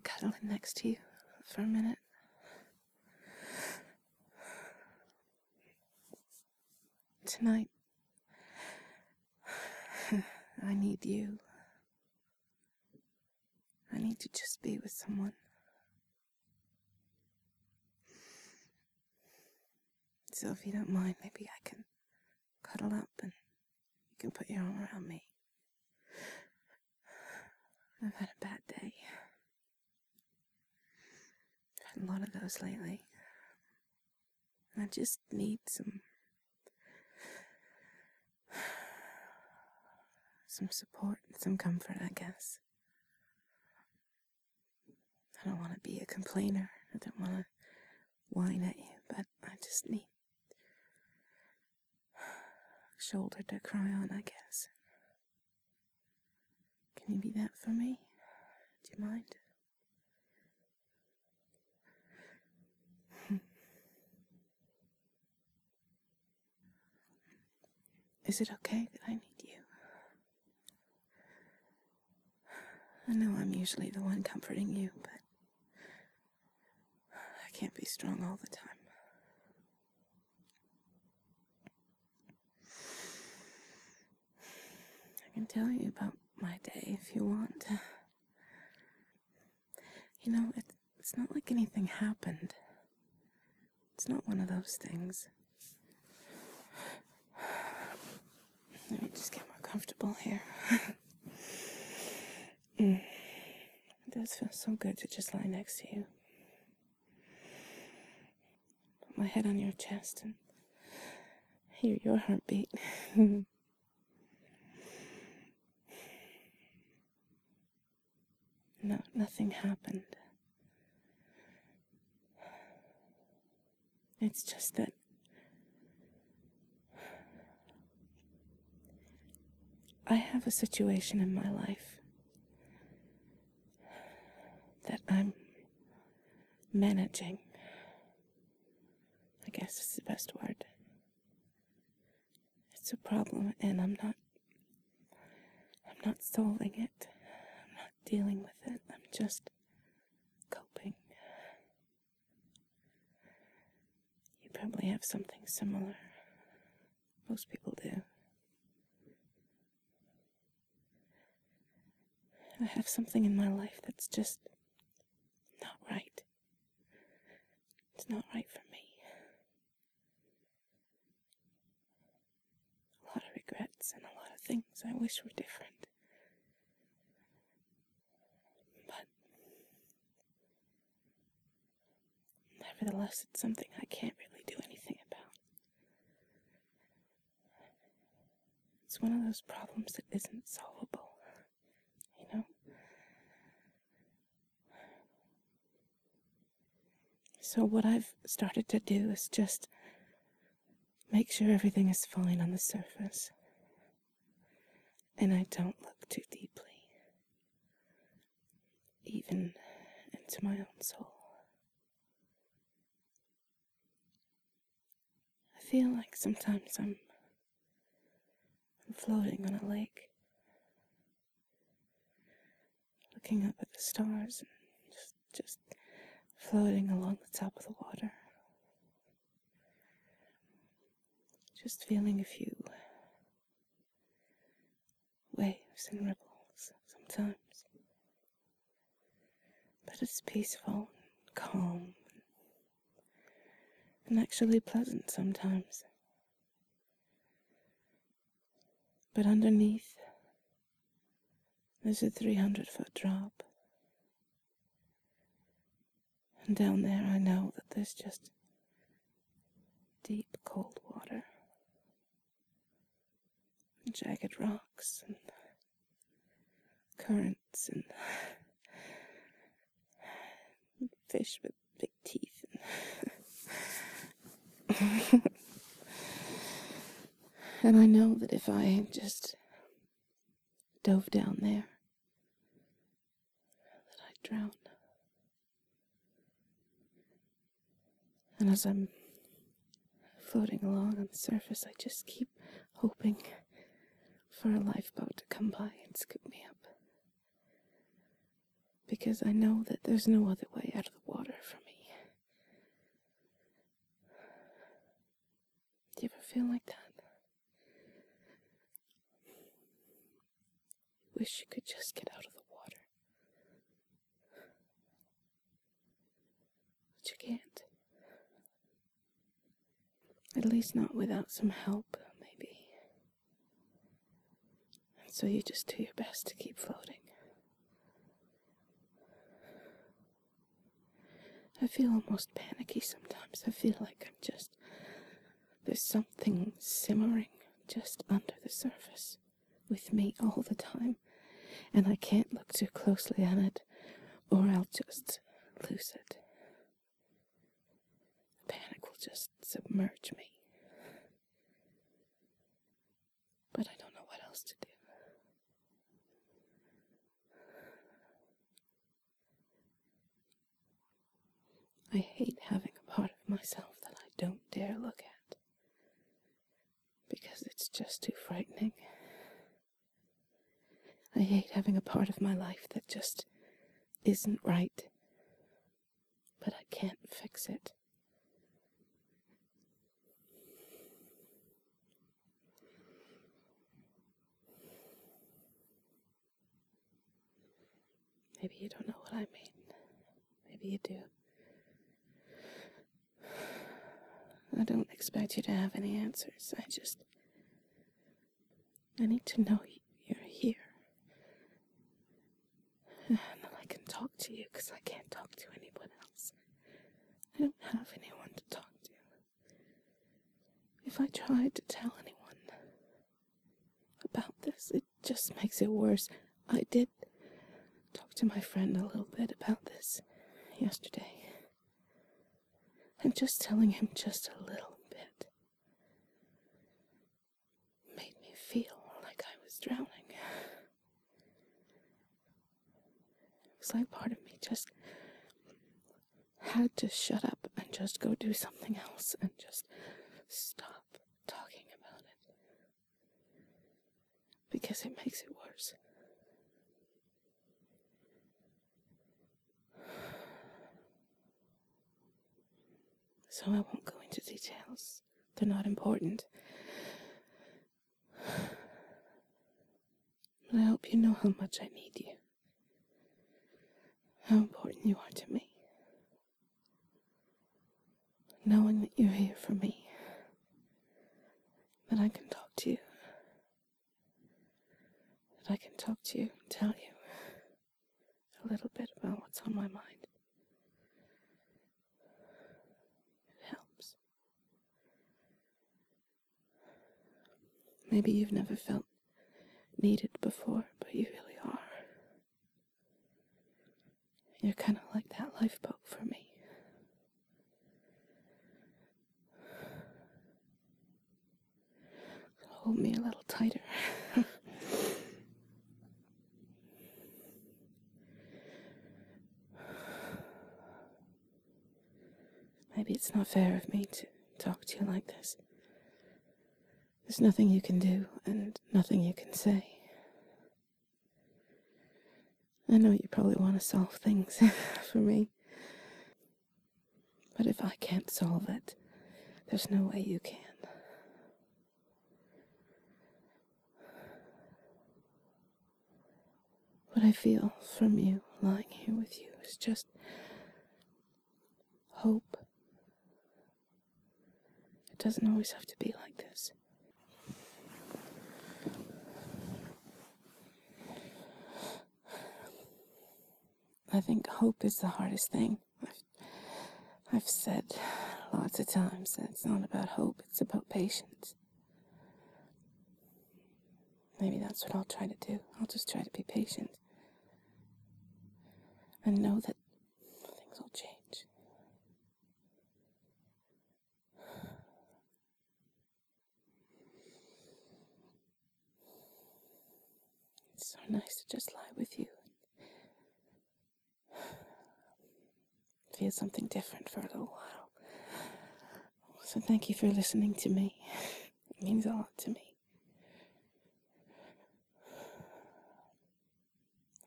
I cuddle in next to you for a minute? Tonight, I need you. I need to just be with someone. So if you don't mind, maybe I can cuddle up and you can put your arm around me. I've had a bad day. Had a lot of those lately. I just need some some support and some comfort, I guess. I don't want to be a complainer. I don't want to whine at you, but I just need a shoulder to cry on, I guess. Can you be that for me? Do you mind? Is it okay that I need you? I know I'm usually the one comforting you, but I can't be strong all the time. I can tell you about my day if you want. You know, it, it's not like anything happened. It's not one of those things. Let me just get more comfortable here. Mm. It does feel so good to just lie next to you. Put my head on your chest and hear your heartbeat. no, nothing happened. It's just that I have a situation in my life that I'm managing. I guess is the best word. It's a problem and I'm not I'm not solving it. I'm not dealing with it. I'm just coping. You probably have something similar. Most people do. I have something in my life that's just not right. It's not right for me. A lot of regrets and a lot of things I wish were different. But nevertheless, it's something I can't really do anything about. It's one of those problems that isn't solvable, you know? So, what I've started to do is just make sure everything is fine on the surface. And I don't look too deeply, even into my own soul. I feel like sometimes I'm, I'm floating on a lake, looking up at the stars and just, just floating along the top of the water. Just feeling a few waves and ripples sometimes. But it's peaceful and calm and actually pleasant sometimes. But underneath, there's a 300 foot drop. And down there, I know that there's just deep, cold water, and jagged rocks, and currents, and fish with big teeth. And, and I know that if I just dove down there, that I'd drown. And as I'm floating along on the surface, I just keep hoping for a lifeboat to come by and scoop me up. because I know that there's no other way out of the water for me. Do you ever feel like that? Wish you could just get out of the water. But you can't. At least not without some help, maybe. And so you just do your best to keep floating. I feel almost panicky sometimes. I feel like I'm just. There's something simmering just under the surface with me all the time, and I can't look too closely at it or I'll just lose it. Will just submerge me. But I don't know what else to do. I hate having a part of myself that I don't dare look at because it's just too frightening. I hate having a part of my life that just isn't right, but I can't fix it. Maybe you don't know what I mean. Maybe you do. I don't expect you to have any answers. I just. I need to know you're here. And I can talk to you because I can't talk to anyone else. I don't have anyone to talk to. If I tried to tell anyone about this, it just makes it worse. I did talk to my friend a little bit about this yesterday. And just telling him just a little bit made me feel like I was drowning. It was like part of me just had to shut up and just go do something else and just stop talking about it. Because it makes it worse. So I won't go into details. They're not important. But I hope you know how much I need you. How important you are to me. Knowing that you're here for me. That I can talk to you. That I can talk to you and tell you a little bit about what's on my mind. It helps. Maybe you've never felt needed before, but you really are. You're kind of like that lifeboat for me. Hold me a little tighter. Maybe it's not fair of me to talk to you like this. There's nothing you can do and nothing you can say. I know you probably want to solve things for me. But if I can't solve it, there's no way you can. What I feel from you lying here with you is just hope. It doesn't always have to be like this. I think hope is the hardest thing. I've, I've said lots of times that it's not about hope, it's about patience. Maybe that's what I'll try to do. I'll just try to be patient and know that things will change. It's so nice to just lie with you. Feel something different for a little while. So thank you for listening to me. It means a lot to me.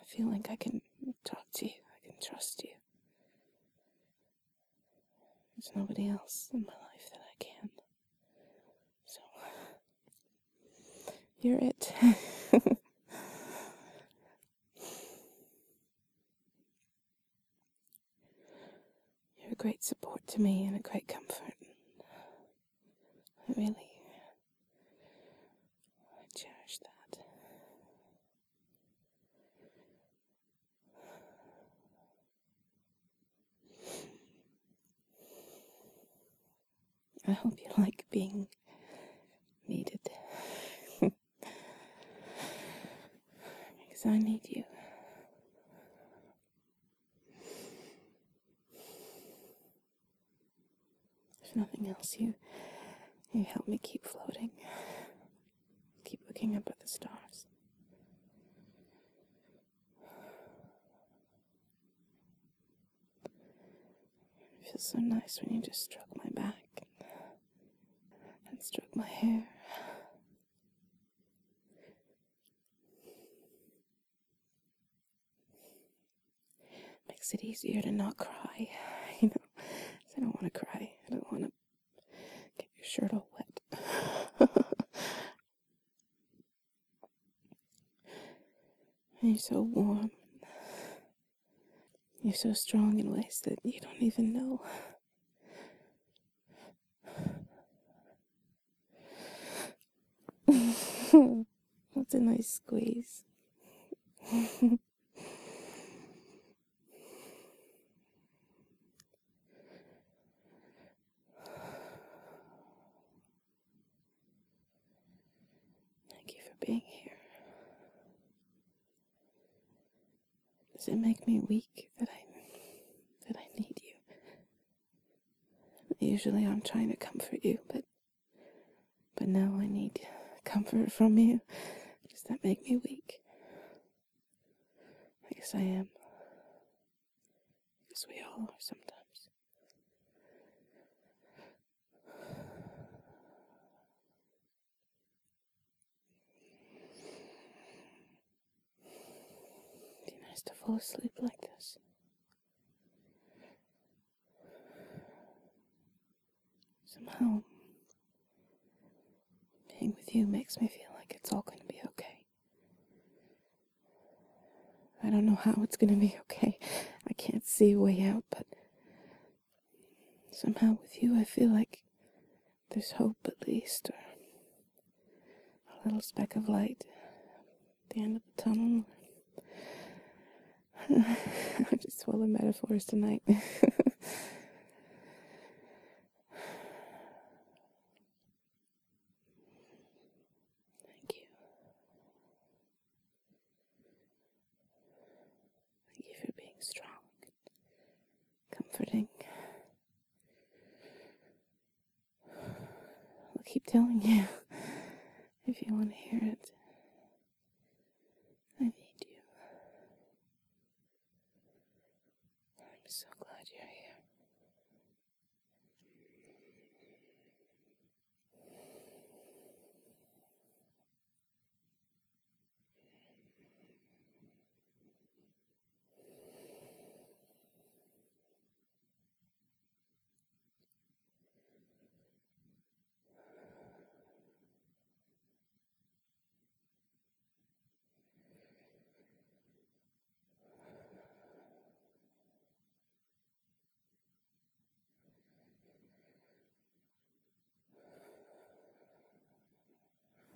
I feel like I can can talk to you. I can trust you. There's nobody else in my life that I can. So, you're it. you're a great support to me and a great comfort. I really cherish that. I hope you like being needed. because I need you. If nothing else, you you help me keep floating. Keep looking up at the stars. It feels so nice when you just stroke my back and stroke my hair. Makes it easier to not cry, I don't want to cry. I don't want to get your shirt all wet. You're so warm. You're so strong in ways that you don't even know. That's a nice squeeze. being here. Does it make me weak that I that I need you? Usually I'm trying to comfort you, but but now I need comfort from you. Does that make me weak? I guess I am. Guess we all are sometimes. Nice to fall asleep like this. Somehow, being with you makes me feel like it's all going to be okay. I don't know how it's going to be okay. I can't see a way out, but somehow with you, I feel like there's hope at least, or a little speck of light at the end of the tunnel. I'm just full metaphors tonight. Thank you. Thank you for being strong, comforting. I'll keep telling you if you want to hear it.